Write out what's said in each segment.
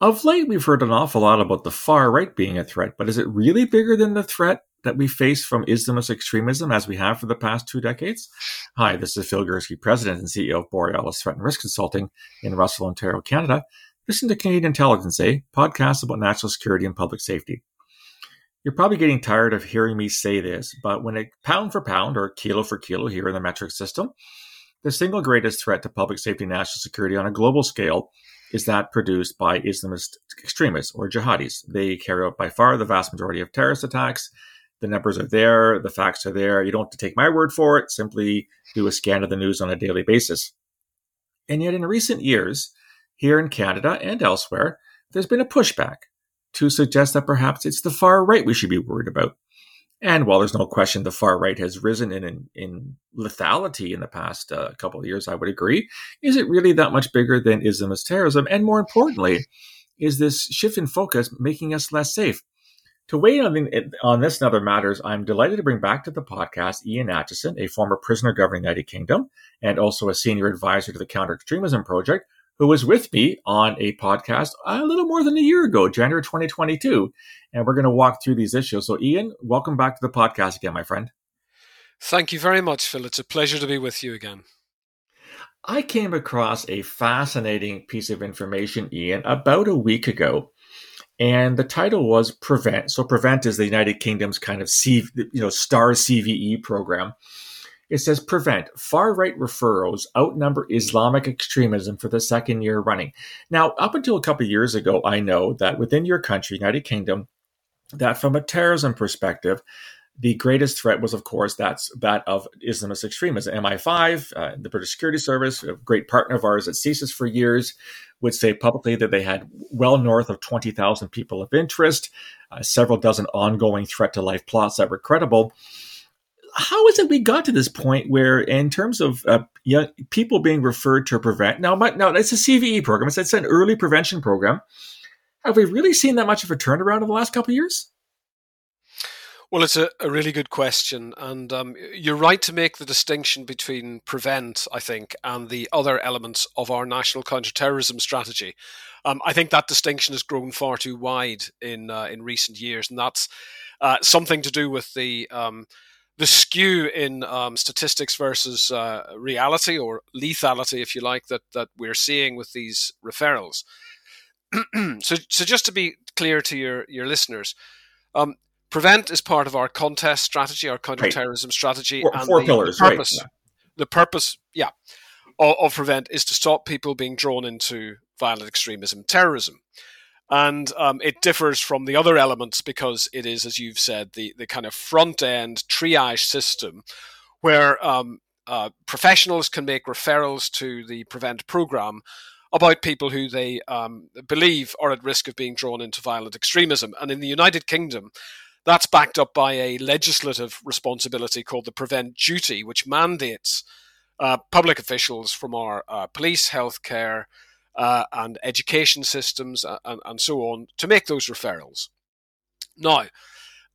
Of late, we've heard an awful lot about the far right being a threat, but is it really bigger than the threat that we face from Islamist extremism as we have for the past two decades? Hi, this is Phil Gurski, President and CEO of Borealis Threat and Risk Consulting in Russell, Ontario, Canada. Listen to Canadian Intelligence, a podcast about national security and public safety. You're probably getting tired of hearing me say this, but when it pound for pound or kilo for kilo here in the metric system, the single greatest threat to public safety and national security on a global scale is that produced by Islamist extremists or jihadis. They carry out by far the vast majority of terrorist attacks. The numbers are there, the facts are there. You don't have to take my word for it. Simply do a scan of the news on a daily basis. And yet, in recent years, here in Canada and elsewhere, there's been a pushback to suggest that perhaps it's the far right we should be worried about. And while there's no question the far right has risen in in, in lethality in the past uh, couple of years, I would agree. Is it really that much bigger than Islamist terrorism? And more importantly, is this shift in focus making us less safe? To weigh on, on this and other matters, I'm delighted to bring back to the podcast Ian Acheson, a former prisoner governing the United Kingdom and also a senior advisor to the Counter Extremism Project, who was with me on a podcast a little more than a year ago, January 2022. And we're going to walk through these issues. So, Ian, welcome back to the podcast again, my friend. Thank you very much, Phil. It's a pleasure to be with you again. I came across a fascinating piece of information, Ian, about a week ago. And the title was Prevent. So Prevent is the United Kingdom's kind of C, you know, star CVE program. It says prevent far right referrals outnumber Islamic extremism for the second year running. Now, up until a couple years ago, I know that within your country, United Kingdom, that from a terrorism perspective, the greatest threat was, of course, that's that of Islamist extremism. MI5, uh, the British Security Service, a great partner of ours at CSIS for years, would say publicly that they had well north of 20,000 people of interest, uh, several dozen ongoing threat to life plots that were credible how is it we got to this point where, in terms of uh, young, people being referred to prevent now, my, now it's a CVE program, it's, it's an early prevention program. Have we really seen that much of a turnaround in the last couple of years? Well, it's a, a really good question, and um, you're right to make the distinction between prevent, I think, and the other elements of our national counterterrorism strategy. Um, I think that distinction has grown far too wide in uh, in recent years, and that's uh, something to do with the um, the skew in um, statistics versus uh, reality or lethality, if you like, that that we're seeing with these referrals. so, so just to be clear to your your listeners, um, prevent is part of our contest strategy, our counterterrorism right. strategy, four, and four the, pillars, the purpose, right? The purpose, yeah, of, of prevent is to stop people being drawn into violent extremism, terrorism and um, it differs from the other elements because it is, as you've said, the the kind of front end triage system where um, uh, professionals can make referrals to the prevent program about people who they um, believe are at risk of being drawn into violent extremism. And in the United Kingdom, that's backed up by a legislative responsibility called the Prevent Duty, which mandates uh, public officials from our uh, police, healthcare, uh, and education systems and, and, so on to make those referrals. Now,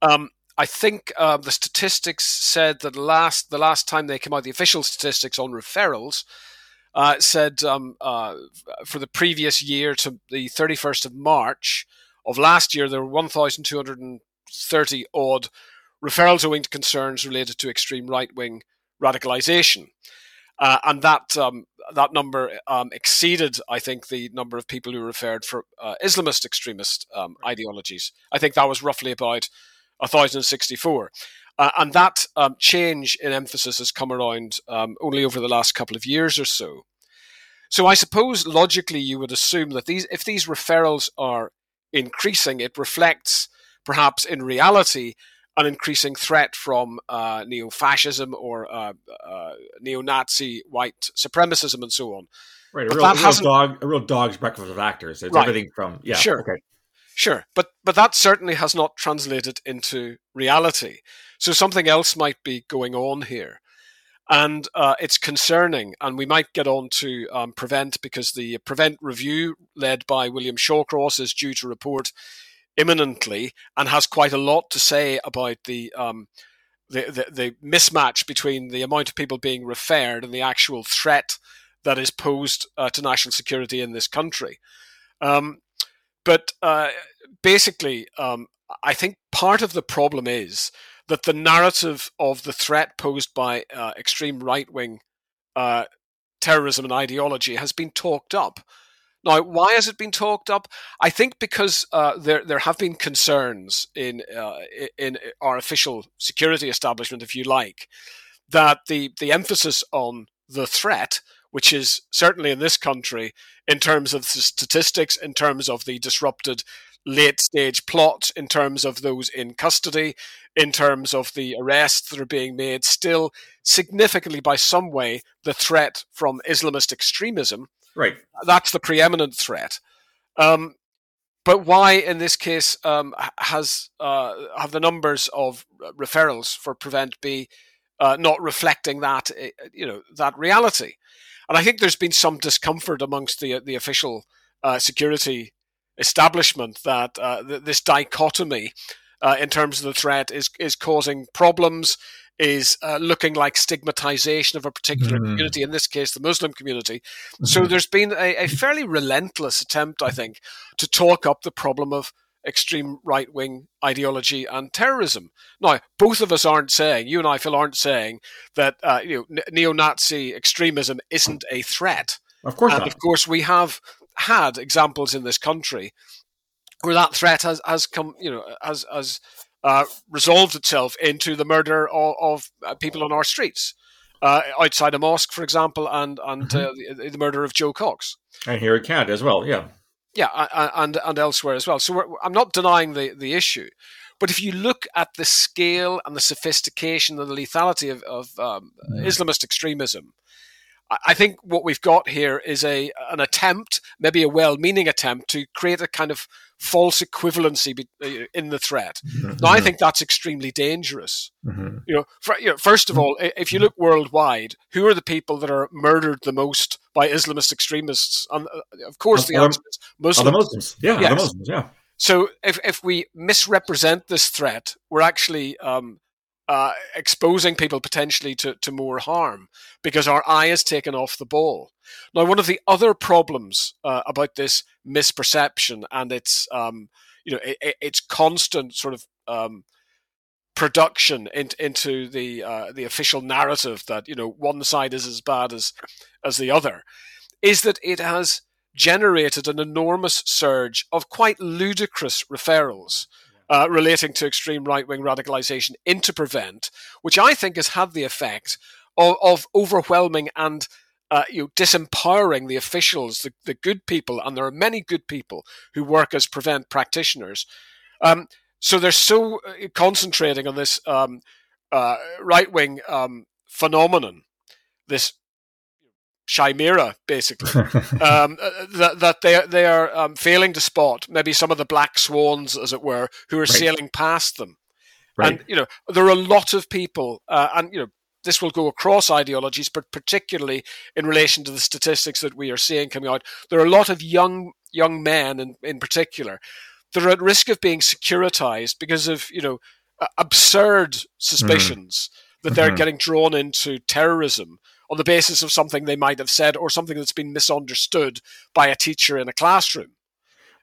um, I think uh, the statistics said that last the last time they came out, the official statistics on referrals uh, said um, uh, for the previous year to the 31st of March of last year, there were 1,230 odd referrals owing to concerns related to extreme right wing radicalization. Uh, and that um, that number um, exceeded, I think, the number of people who referred for uh, Islamist extremist um, ideologies. I think that was roughly about 1,064. Uh, and that um, change in emphasis has come around um, only over the last couple of years or so. So I suppose logically you would assume that these, if these referrals are increasing, it reflects perhaps in reality an increasing threat from uh, neo fascism or uh, uh, neo Nazi white supremacism and so on. Right, a real, a real, dog, a real dog's breakfast of actors. It's right. everything from yeah, sure, okay. sure, but but that certainly has not translated into reality. So something else might be going on here, and uh, it's concerning. And we might get on to um, prevent because the prevent review led by William Shawcross is due to report imminently and has quite a lot to say about the, um, the, the, the mismatch between the amount of people being referred and the actual threat that is posed uh, to national security in this country. Um, but uh, basically, um, I think part of the problem is that the narrative of the threat posed by uh, extreme right wing uh, terrorism and ideology has been talked up. Now, why has it been talked up? I think because uh, there there have been concerns in uh, in our official security establishment, if you like, that the the emphasis on the threat, which is certainly in this country, in terms of the statistics, in terms of the disrupted late stage plot, in terms of those in custody, in terms of the arrests that are being made, still significantly by some way the threat from Islamist extremism. Right. That's the preeminent threat. Um, but why, in this case, um, has uh, have the numbers of referrals for Prevent be uh, not reflecting that uh, you know that reality? And I think there's been some discomfort amongst the the official uh, security establishment that uh, th- this dichotomy uh, in terms of the threat is is causing problems, is uh, looking like stigmatization of a particular mm. community, in this case, the Muslim community. Mm-hmm. So there's been a, a, fairly relentless attempt, I think, to talk up the problem of extreme right wing ideology and terrorism. Now, both of us aren't saying, you and I, Phil, aren't saying that uh, you know, neo Nazi extremism isn't a threat. Of course, and not. of course, we have had examples in this country where that threat has, has come, you know, has, has uh, resolved itself into the murder of, of uh, people on our streets. Uh, outside a mosque, for example, and and mm-hmm. the, the, murder of Jo Cox, and here at Kent as well, yeah, yeah, and and elsewhere as well. So I'm not denying the the issue, but if you look at the scale and the sophistication and the lethality of, of um, mm. Islamist extremism, I think what we've got here is a an attempt, maybe a well-meaning attempt, to create a kind of false equivalency uh, in the threat. Mm-hmm. Now, I think that's extremely dangerous. Mm-hmm. You, know, for, you know, first of all, if you look worldwide, who are the people that are murdered the most by Islamist extremists? And uh, of course, the answer is Muslims. the Muslims, yeah, yes. the Muslims, yeah. So if if we misrepresent this threat, we're actually um, uh, exposing people potentially to, to more harm because our eye is taken off the ball. Now, one of the other problems uh, about this misperception and its um, you know it, its constant sort of um, production in, into the uh, the official narrative that you know one side is as bad as as the other is that it has generated an enormous surge of quite ludicrous referrals uh, relating to extreme right wing radicalization into Prevent, which I think has had the effect of, of overwhelming and uh, you know, disempowering the officials, the, the good people, and there are many good people who work as Prevent practitioners. Um, so they're so uh, concentrating on this um, uh, right wing um, phenomenon, this chimera, basically, um, uh, that, that they they are um, failing to spot maybe some of the black swans, as it were, who are right. sailing past them. Right. And you know, there are a lot of people, uh, and you know, this will go across ideologies, but particularly in relation to the statistics that we are seeing coming out, there are a lot of young young men, in, in particular, that are at risk of being securitized because of you know absurd suspicions mm. that they're mm-hmm. getting drawn into terrorism on the basis of something they might have said or something that's been misunderstood by a teacher in a classroom.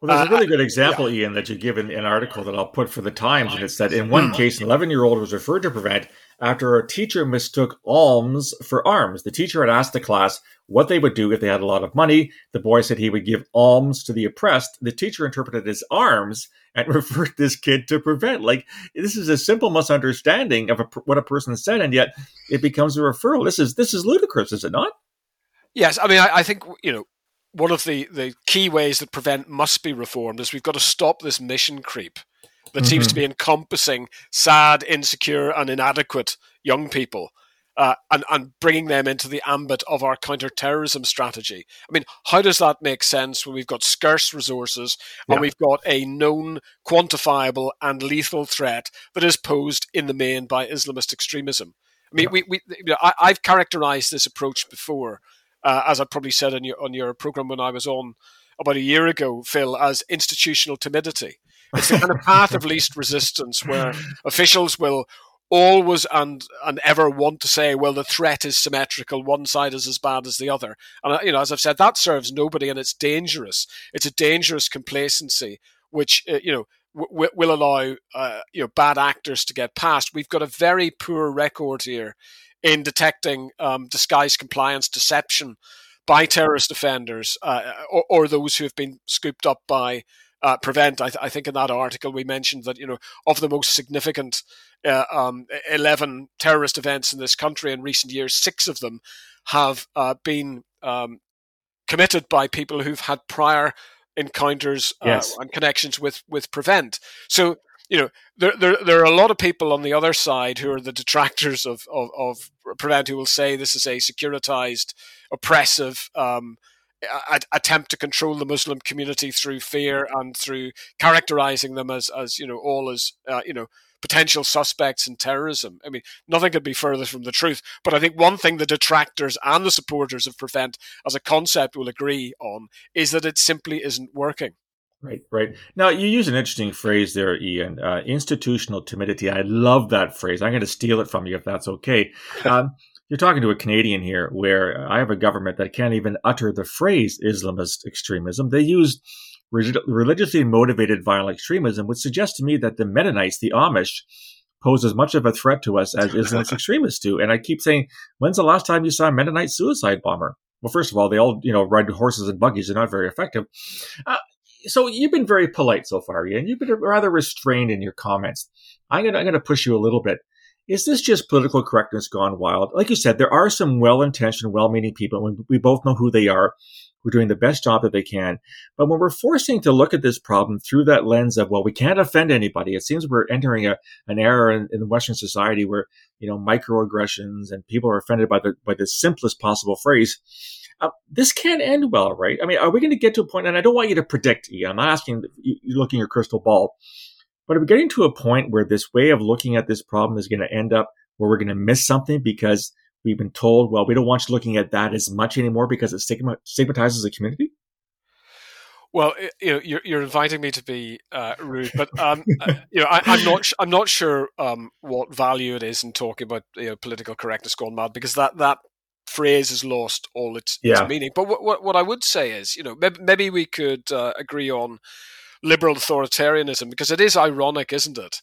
Well, there's a really uh, good example, yeah. Ian, that you give in an article that I'll put for the Times, and it's that in one case, an 11 year old was referred to Prevent after a teacher mistook alms for arms. The teacher had asked the class what they would do if they had a lot of money. The boy said he would give alms to the oppressed. The teacher interpreted as arms and referred this kid to prevent. Like this is a simple misunderstanding of a, what a person said, and yet it becomes a referral. This is this is ludicrous, is it not? Yes, I mean I, I think you know one of the the key ways that prevent must be reformed is we've got to stop this mission creep that mm-hmm. seems to mm-hmm. be encompassing sad, insecure, and inadequate young people uh, and, and bringing them into the ambit of our counterterrorism strategy. I mean, how does that make sense when we've got scarce resources and yeah. we've got a known, quantifiable, and lethal threat that is posed in the main by Islamist extremism? I mean, yeah. we, we, you know, I, have characterized this approach before, uh, as I probably said on your on your program when I was on about a year ago, Phil, as institutional timidity. It's the kind of path of least resistance where officials will always and and ever want to say, well, the threat is symmetrical. One side is as bad as the other, and uh, you know, as I've said, that serves nobody, and it's dangerous. It's a dangerous complacency, which uh, you know w- will allow uh, you know bad actors to get past. We've got a very poor record here in detecting um, disguised compliance, deception by terrorist offenders uh, or, or, those who have been scooped up by uh, prevent. I, th- I, think in that article we mentioned that you know of the most significant uh, um, eleven terrorist events in this country in recent years, six of them have uh, been um, committed by people who've had prior encounters uh, yes. and connections with with prevent. So you know, there, there, there are a lot of people on the other side who are the detractors of, of, of Prevent who will say this is a securitized, oppressive um, attempt to control the Muslim community through fear and through characterizing them as, as you know, all as, uh, you know, potential suspects in terrorism. I mean, nothing could be further from the truth. But I think one thing the detractors and the supporters of Prevent as a concept will agree on is that it simply isn't working. Right, right. Now you use an interesting phrase there, Ian. Uh, institutional timidity. I love that phrase. I'm going to steal it from you if that's okay. Um, you're talking to a Canadian here, where I have a government that can't even utter the phrase Islamist extremism. They use religiously motivated violent extremism, which suggests to me that the Mennonites, the Amish, pose as much of a threat to us as Islamist extremists do. And I keep saying, when's the last time you saw a Mennonite suicide bomber? Well, first of all, they all, you know, ride horses and buggies. They're not very effective. Uh, so you've been very polite so far, Ian. You've been rather restrained in your comments. I'm gonna I'm gonna push you a little bit. Is this just political correctness gone wild? Like you said, there are some well-intentioned, well-meaning people, we both know who they are. We're doing the best job that they can. But when we're forcing to look at this problem through that lens of, well, we can't offend anybody, it seems we're entering a, an era in, in Western society where, you know, microaggressions and people are offended by the, by the simplest possible phrase. Uh, this can't end well, right? I mean, are we going to get to a point, and I don't want you to predict, Ian, I'm not asking you looking your crystal ball, but are we getting to a point where this way of looking at this problem is going to end up where we're going to miss something because we've been told, well, we don't want you looking at that as much anymore because it stigmatizes the community? Well, you know, you're, you're inviting me to be uh, rude, but um, uh, you know, I, am not sh- I'm not sure um, what value it is in talking about you know political correctness gone mad because that that phrase has lost all its, yeah. its meaning. But what, what, what I would say is, you know, maybe, maybe we could uh, agree on liberal authoritarianism because it is ironic, isn't it,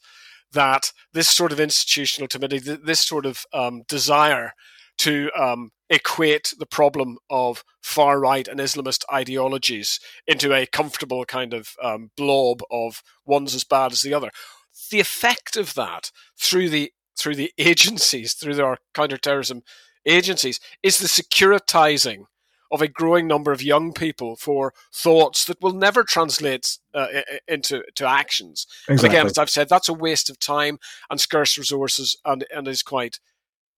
that this sort of institutional timidity, this sort of um, desire to um, equate the problem of far right and Islamist ideologies into a comfortable kind of um, blob of one's as bad as the other. The effect of that through the through the agencies, through our counterterrorism agencies is the securitizing of a growing number of young people for thoughts that will never translate uh, into to actions. Exactly. again, as I've said, that's a waste of time and scarce resources, and and is quite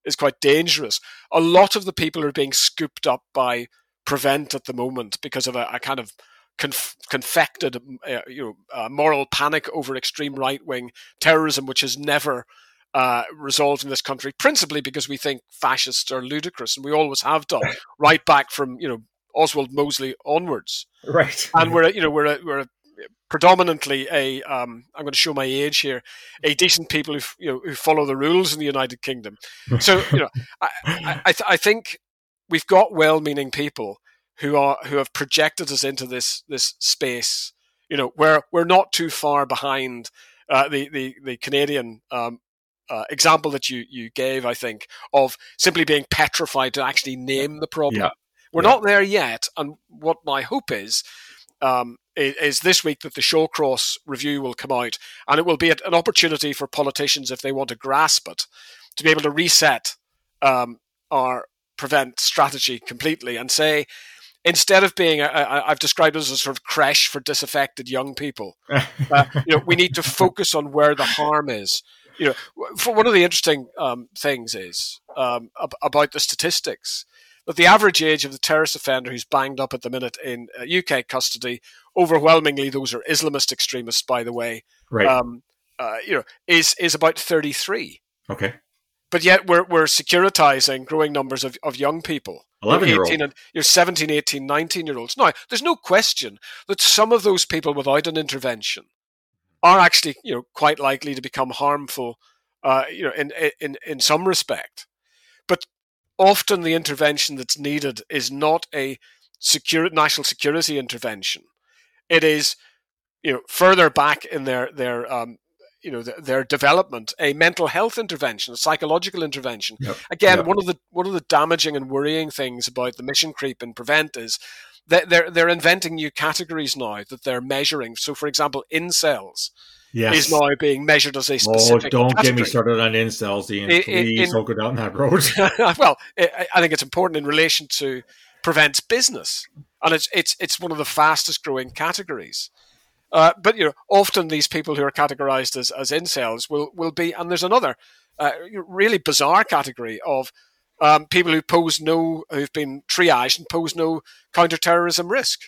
is quite dangerous. A lot of the people are being scooped up by Prevent at the moment because of a, a kind of conf- confected, uh, you know, uh, moral panic over extreme right wing terrorism, which has never uh, resolved in this country, principally because we think fascists are ludicrous, and we always have done, right back from you know Oswald Mosley onwards. Right, and we're you know we're a, we're a predominantly a um, I'm going to show my age here a decent people who you know who follow the rules in the United Kingdom. So you know I I, I, th- I think we've got well-meaning people who are who have projected us into this this space. You know where we're not too far behind uh, the the the Canadian um, uh, example that you you gave, I think, of simply being petrified to actually name the problem. Yeah. We're yeah. not there yet, and what my hope is. Um, is, this week that the Shawcross review will come out, and it will be an opportunity for politicians, if they want to grasp it, to be able to reset um, our prevent strategy completely and say, instead of being, i have described it as a sort of crash for disaffected young people. uh, you know, we need to focus on where the harm is you know, for one of the interesting um, things is um, ab- about the statistics that the average age of the terrorist offender who's banged up at the minute in uh, UK custody, overwhelmingly those are Islamist extremists, by the way. Right. Um, uh, you know, is is about thirty three. Okay. But yet we're we're securitizing growing numbers of, of young people. 11 year and you're 17, 18, 19 year olds. Now, there's no question that some of those people without an intervention are actually you know quite likely to become harmful uh, you know, in, in, in some respect. But often the intervention that's needed is not a secure, national security intervention. It is, you know, further back in their, their um, you know their development a mental health intervention a psychological intervention yep. again yep. one of the one of the damaging and worrying things about the mission creep and prevent is they're they're inventing new categories now that they're measuring so for example incels yes. is now being measured as a oh, specific. Oh, don't category. get me started on incels, Ian. In, Please in, don't go down that road. well, I think it's important in relation to prevents business, and it's it's it's one of the fastest growing categories. Uh, but you know, often these people who are categorized as, as incels will will be, and there's another uh, really bizarre category of um, people who pose no, who've been triaged and pose no counterterrorism risk.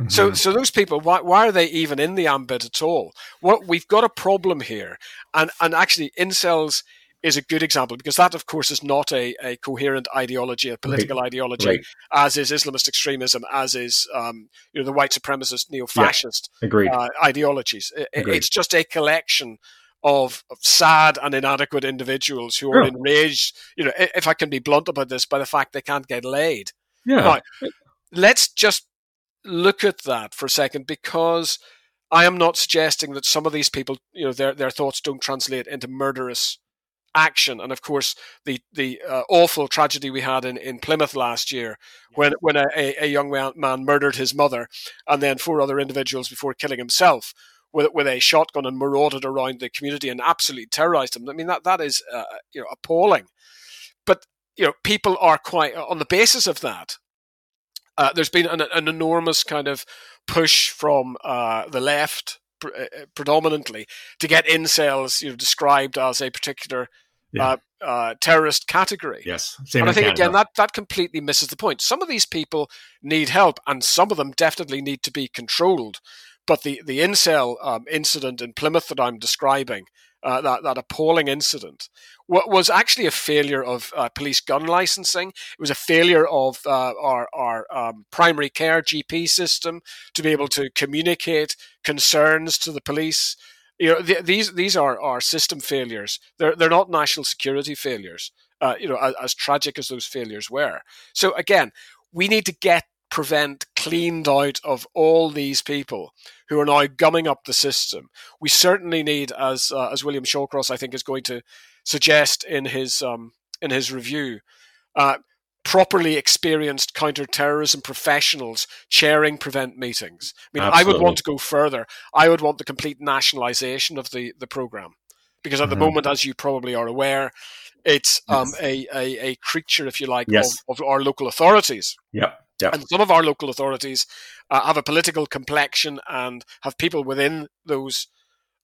Mm-hmm. So, so those people, why, why are they even in the ambit at all? Well, we've got a problem here, and and actually, incels is a good example because that, of course, is not a, a coherent ideology, a political right. ideology, right. as is Islamist extremism, as is um, you know the white supremacist, neo-fascist yeah. uh, ideologies. It, it's just a collection of, of, sad and inadequate individuals who are yeah. enraged. You know, if I can be blunt about this, by the fact they can't get laid. Yeah. Now, let's just look at that for a second because I am not suggesting that some of these people, you know, their their thoughts don't translate into murderous action. And of course, the the uh, awful tragedy we had in, in Plymouth last year, when when a, a young man murdered his mother and then four other individuals before killing himself with with a shotgun and marauded around the community and absolutely terrorized them. I mean that that is uh, you know appalling. But you know people are quite on the basis of that. Uh, there's been an, an, enormous kind of push from uh, the left uh, uh, predominantly to get incels you know described as a particular yeah. uh, uh, terrorist category. Yes, Same and I think Canada. again that that completely misses the point. Some of these people need help, and some of them definitely need to be controlled. But the the incel um, incident in Plymouth that I'm describing, uh, that that appalling incident, was actually a failure of uh, police gun licensing. It was a failure of uh, our, our um, primary care GP system to be able to communicate concerns to the police you know, th- these these are, are system failures. They're they're not national security failures. Uh, you know, as, as tragic as those failures were. So again, we need to get prevent cleaned out of all these people who are now gumming up the system. We certainly need, as uh, as William Shawcross I think is going to suggest in his um, in his review, uh, properly experienced counterterrorism professionals chairing prevent meetings. I mean, Absolutely. I would want to go further. I would want the complete nationalization of the, the program. Because at mm-hmm. the moment, as you probably are aware, it's um, yes. a, a, a, creature, if you like, yes. of, of, our local authorities. Yeah. Yeah. And some of our local authorities uh, have a political complexion and have people within those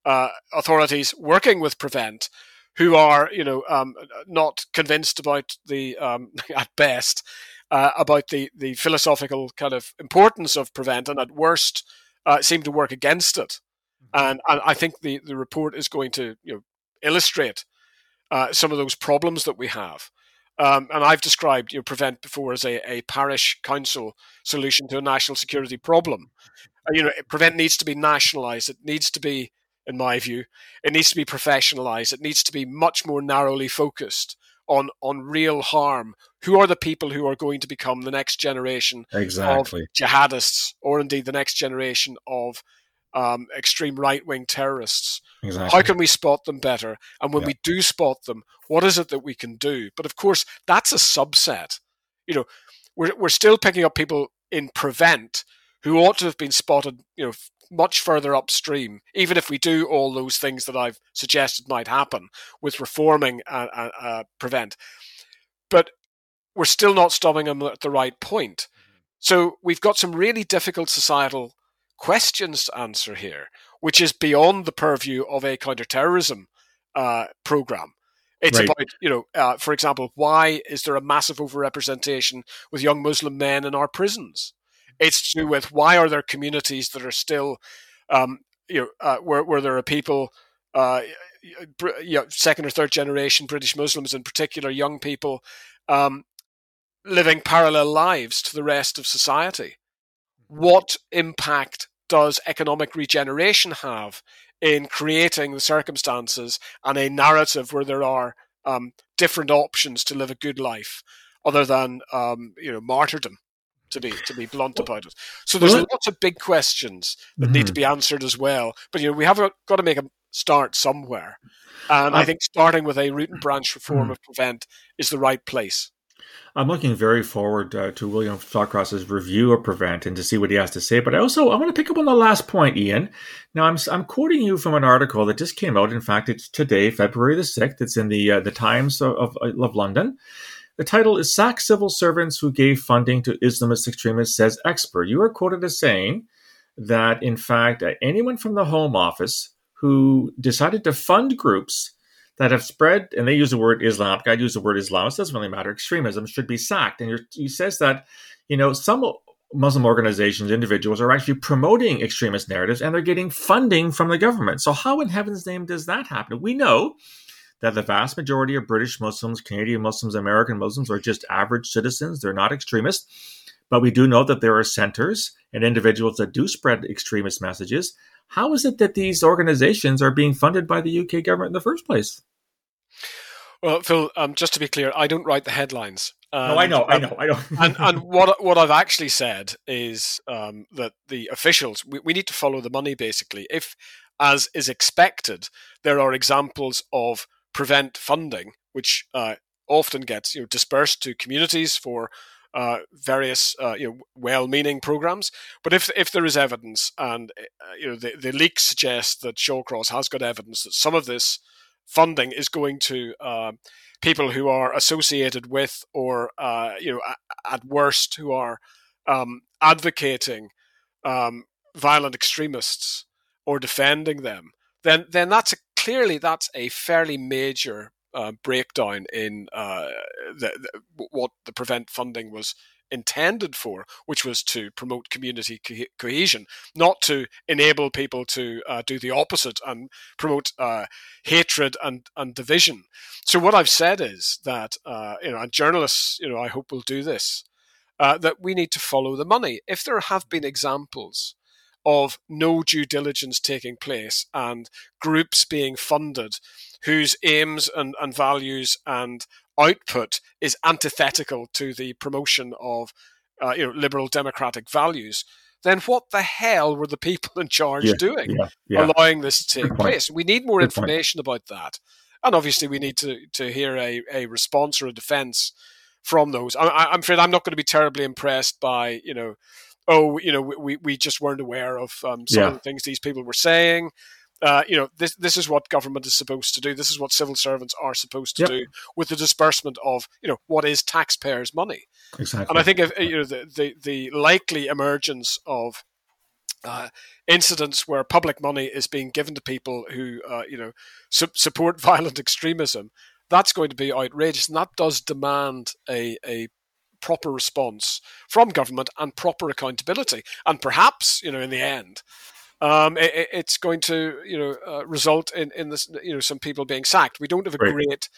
uh, authorities working with Prevent who are you know um, not convinced about the um, at best uh, about the the philosophical kind of importance of prevent, and at worst uh, seem to work against it. Mm-hmm. And, and I think the the report is going to you know illustrate uh, some of those problems that we have. Um, and I've described you know, prevent before as a, a parish council solution to a national security problem. Uh, you know, prevent needs to be nationalised. It needs to be in my view. It needs to be professionalized. It needs to be much more narrowly focused on on real harm. Who are the people who are going to become the next generation exactly. of jihadists, or indeed the next generation of um, extreme right wing terrorists? Exactly. How can we spot them better? And when yeah. we do spot them, what is it that we can do? But of course, that's a subset. You know, we're we're still picking up people in prevent who ought to have been spotted, you know, much further upstream, even if we do all those things that I've suggested might happen with reforming uh, uh, uh, prevent. But we're still not stopping them at the right point. So we've got some really difficult societal questions to answer here, which is beyond the purview of a counterterrorism uh, program. It's right. about, you know, uh, for example, why is there a massive overrepresentation with young Muslim men in our prisons? It's to do with why are there communities that are still, um, you know, uh, where, where there are people, uh, you know, second or third generation British Muslims in particular, young people, um, living parallel lives to the rest of society. What impact does economic regeneration have in creating the circumstances and a narrative where there are um, different options to live a good life, other than um, you know martyrdom. To be to be blunt about it, so there's well, lots of big questions that mm-hmm. need to mm-hmm. be answered as well. But you know we have got to make a start somewhere, and I, I think starting with a root and branch reform mm-hmm. of prevent is the right place. I'm looking very forward uh, to William Shawcross's review of Prevent and to see what he has to say. But I also I want to pick up on the last point, Ian. Now I'm I'm quoting you from an article that just came out. In fact, it's today, February the sixth. It's in the uh, the Times of, of, of London. The title is "Sack Civil Servants Who Gave Funding to Islamist Extremists," says expert. You are quoted as saying that, in fact, uh, anyone from the Home Office who decided to fund groups that have spread, and they use the word Islam. I use the word Islam. It doesn't really matter. Extremism should be sacked. And he says that, you know, some Muslim organizations, individuals are actually promoting extremist narratives and they're getting funding from the government. So, how in heaven's name does that happen? We know that the vast majority of British Muslims, Canadian Muslims, American Muslims are just average citizens. They're not extremists. But we do know that there are centers and individuals that do spread extremist messages. How is it that these organizations are being funded by the UK government in the first place? Well, Phil, um, just to be clear, I don't write the headlines. no, I know, I know, I know. and, and what what I've actually said is um, that the officials we, we need to follow the money. Basically, if as is expected, there are examples of prevent funding, which uh, often gets you know dispersed to communities for uh, various uh, you know well-meaning programs. But if if there is evidence, and uh, you know the, the leaks suggest that Shawcross has got evidence that some of this funding is going to uh, people who are associated with, or uh, you know at worst who are um, advocating um, violent extremists or defending them, then then that's a, clearly that's a fairly major uh, breakdown in uh, the, the, what the prevent funding was intended for, which was to promote community co- cohesion, not to enable people to uh, do the opposite and promote uh, hatred and, and division. So what I've said is that uh, you know, and journalists, you know, I hope will do this, uh, that we need to follow the money. If there have been examples of no due diligence taking place and groups being funded whose aims and, and values and output is antithetical to the promotion of uh, you know liberal democratic values then what the hell were the people in charge yeah, doing yeah, yeah. allowing this to take place we need more Good information point. about that and obviously we need to to hear a, a response or a defense from those I, i'm afraid i'm not going to be terribly impressed by you know oh you know we, we just weren't aware of um, some of the things these people were saying uh, you know, this this is what government is supposed to do. This is what civil servants are supposed to yep. do with the disbursement of, you know, what is taxpayers' money. Exactly. And I think if, you know the, the, the likely emergence of uh, incidents where public money is being given to people who, uh, you know, su- support violent extremism, that's going to be outrageous, and that does demand a a proper response from government and proper accountability. And perhaps, you know, in the end, um, it, it's going to you know uh, result in in this you know some people being sacked. We don't have a right. great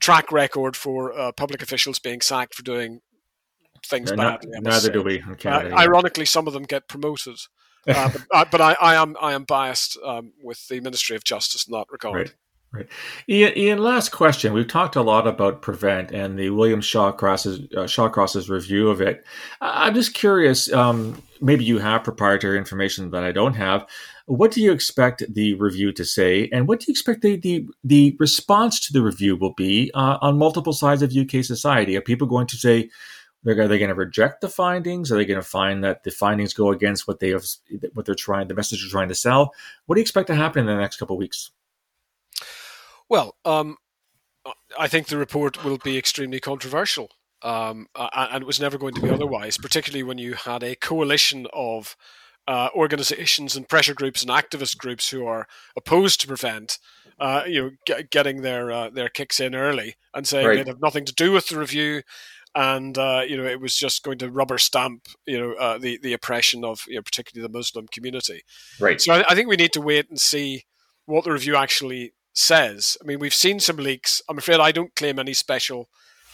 track record for uh, public officials being sacked for doing things yeah, badly. Not, neither do we. Canada, uh, Ironically, some of them get promoted. Uh, but, uh, but I, I, am I am biased um, with the Ministry of Justice in that regard. Right. Right. Ian, Ian, last question. We've talked a lot about Prevent and the William Shawcross's, uh, Shawcross's review of it. I'm just curious, um, maybe you have proprietary information that I don't have. What do you expect the review to say? And what do you expect the, the, the response to the review will be uh, on multiple sides of UK society? Are people going to say, are they going to reject the findings? Are they going to find that the findings go against what they have, what they're trying, the message they're trying to sell? What do you expect to happen in the next couple of weeks? Well, um, I think the report will be extremely controversial, um, and it was never going to be otherwise. Particularly when you had a coalition of uh, organizations and pressure groups and activist groups who are opposed to prevent, uh, you know, g- getting their uh, their kicks in early and saying right. it had nothing to do with the review, and uh, you know it was just going to rubber stamp you know uh, the the oppression of you know, particularly the Muslim community. Right. So I, I, think we need to wait and see what the review actually says. I mean, we've seen some leaks. I'm afraid I don't claim any special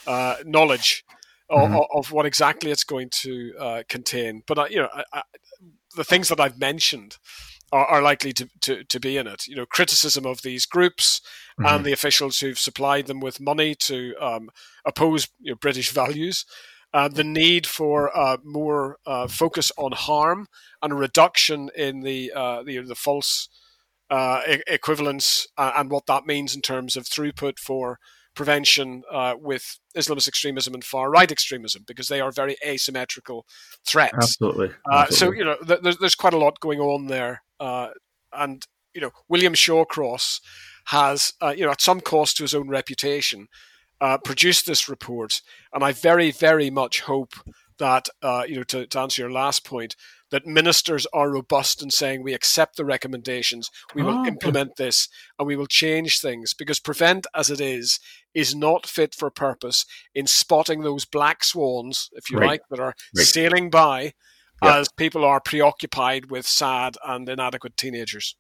uh, knowledge mm-hmm. of, of, what exactly it's going to uh, contain. But I, you know, I, I, the things that I've mentioned, are, are likely to, to, to be in it. You know, criticism of these groups mm-hmm. and the officials who've supplied them with money to um, oppose you know, British values. Uh, the need for uh, more uh, focus on harm and a reduction in the uh, the, the, false uh, e- equivalence uh, and what that means in terms of throughput for prevention with Islamist extremism and far right extremism because they are very asymmetrical threats. Absolutely. Absolutely. so you know, th- there's, there's quite a lot going on there, and you know, William Shawcross has, you know, at some cost to his own reputation, uh, produced this report, and I very, very much hope that uh, you know to, to, answer your last point that ministers are robust in saying we accept the recommendations, we will oh, implement this, and we will change things because prevent as it is is not fit for purpose in spotting those black swans, if you right. like, that are right. sailing by yep. as people are preoccupied with sad and inadequate teenagers.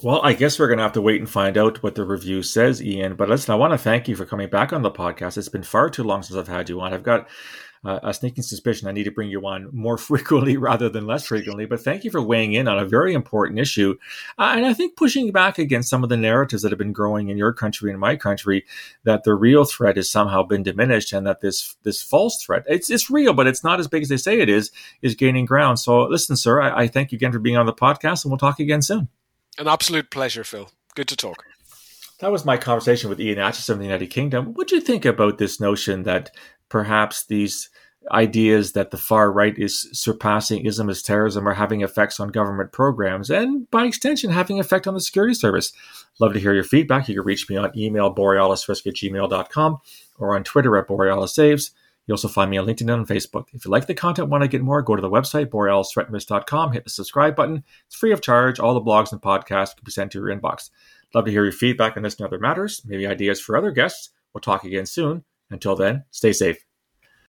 Well, I guess we're going to have to wait and find out what the review says, Ian. But listen, I want to thank you for coming back on the podcast. It's been far too long since I've had you on. I've got uh, a sneaking suspicion I need to bring you on more frequently rather than less frequently. But thank you for weighing in on a very important issue. Uh, and I think pushing back against some of the narratives that have been growing in your country and my country that the real threat has somehow been diminished and that this this false threat, it's, it's real, but it's not as big as they say it is, is gaining ground. So listen, sir, I, I thank you again for being on the podcast and we'll talk again soon. An absolute pleasure, Phil. Good to talk. That was my conversation with Ian Acheson of the United Kingdom. What do you think about this notion that perhaps these ideas that the far right is surpassing Islamist terrorism are having effects on government programs and, by extension, having effect on the security service? Love to hear your feedback. You can reach me on email borealisrisk at gmail.com or on Twitter at borealissaves. You also find me on LinkedIn and on Facebook. If you like the content, want to get more, go to the website, borealisthreatandrisk.com, hit the subscribe button. It's free of charge. All the blogs and podcasts can be sent to your inbox. Love to hear your feedback on this and other matters, maybe ideas for other guests. We'll talk again soon. Until then, stay safe.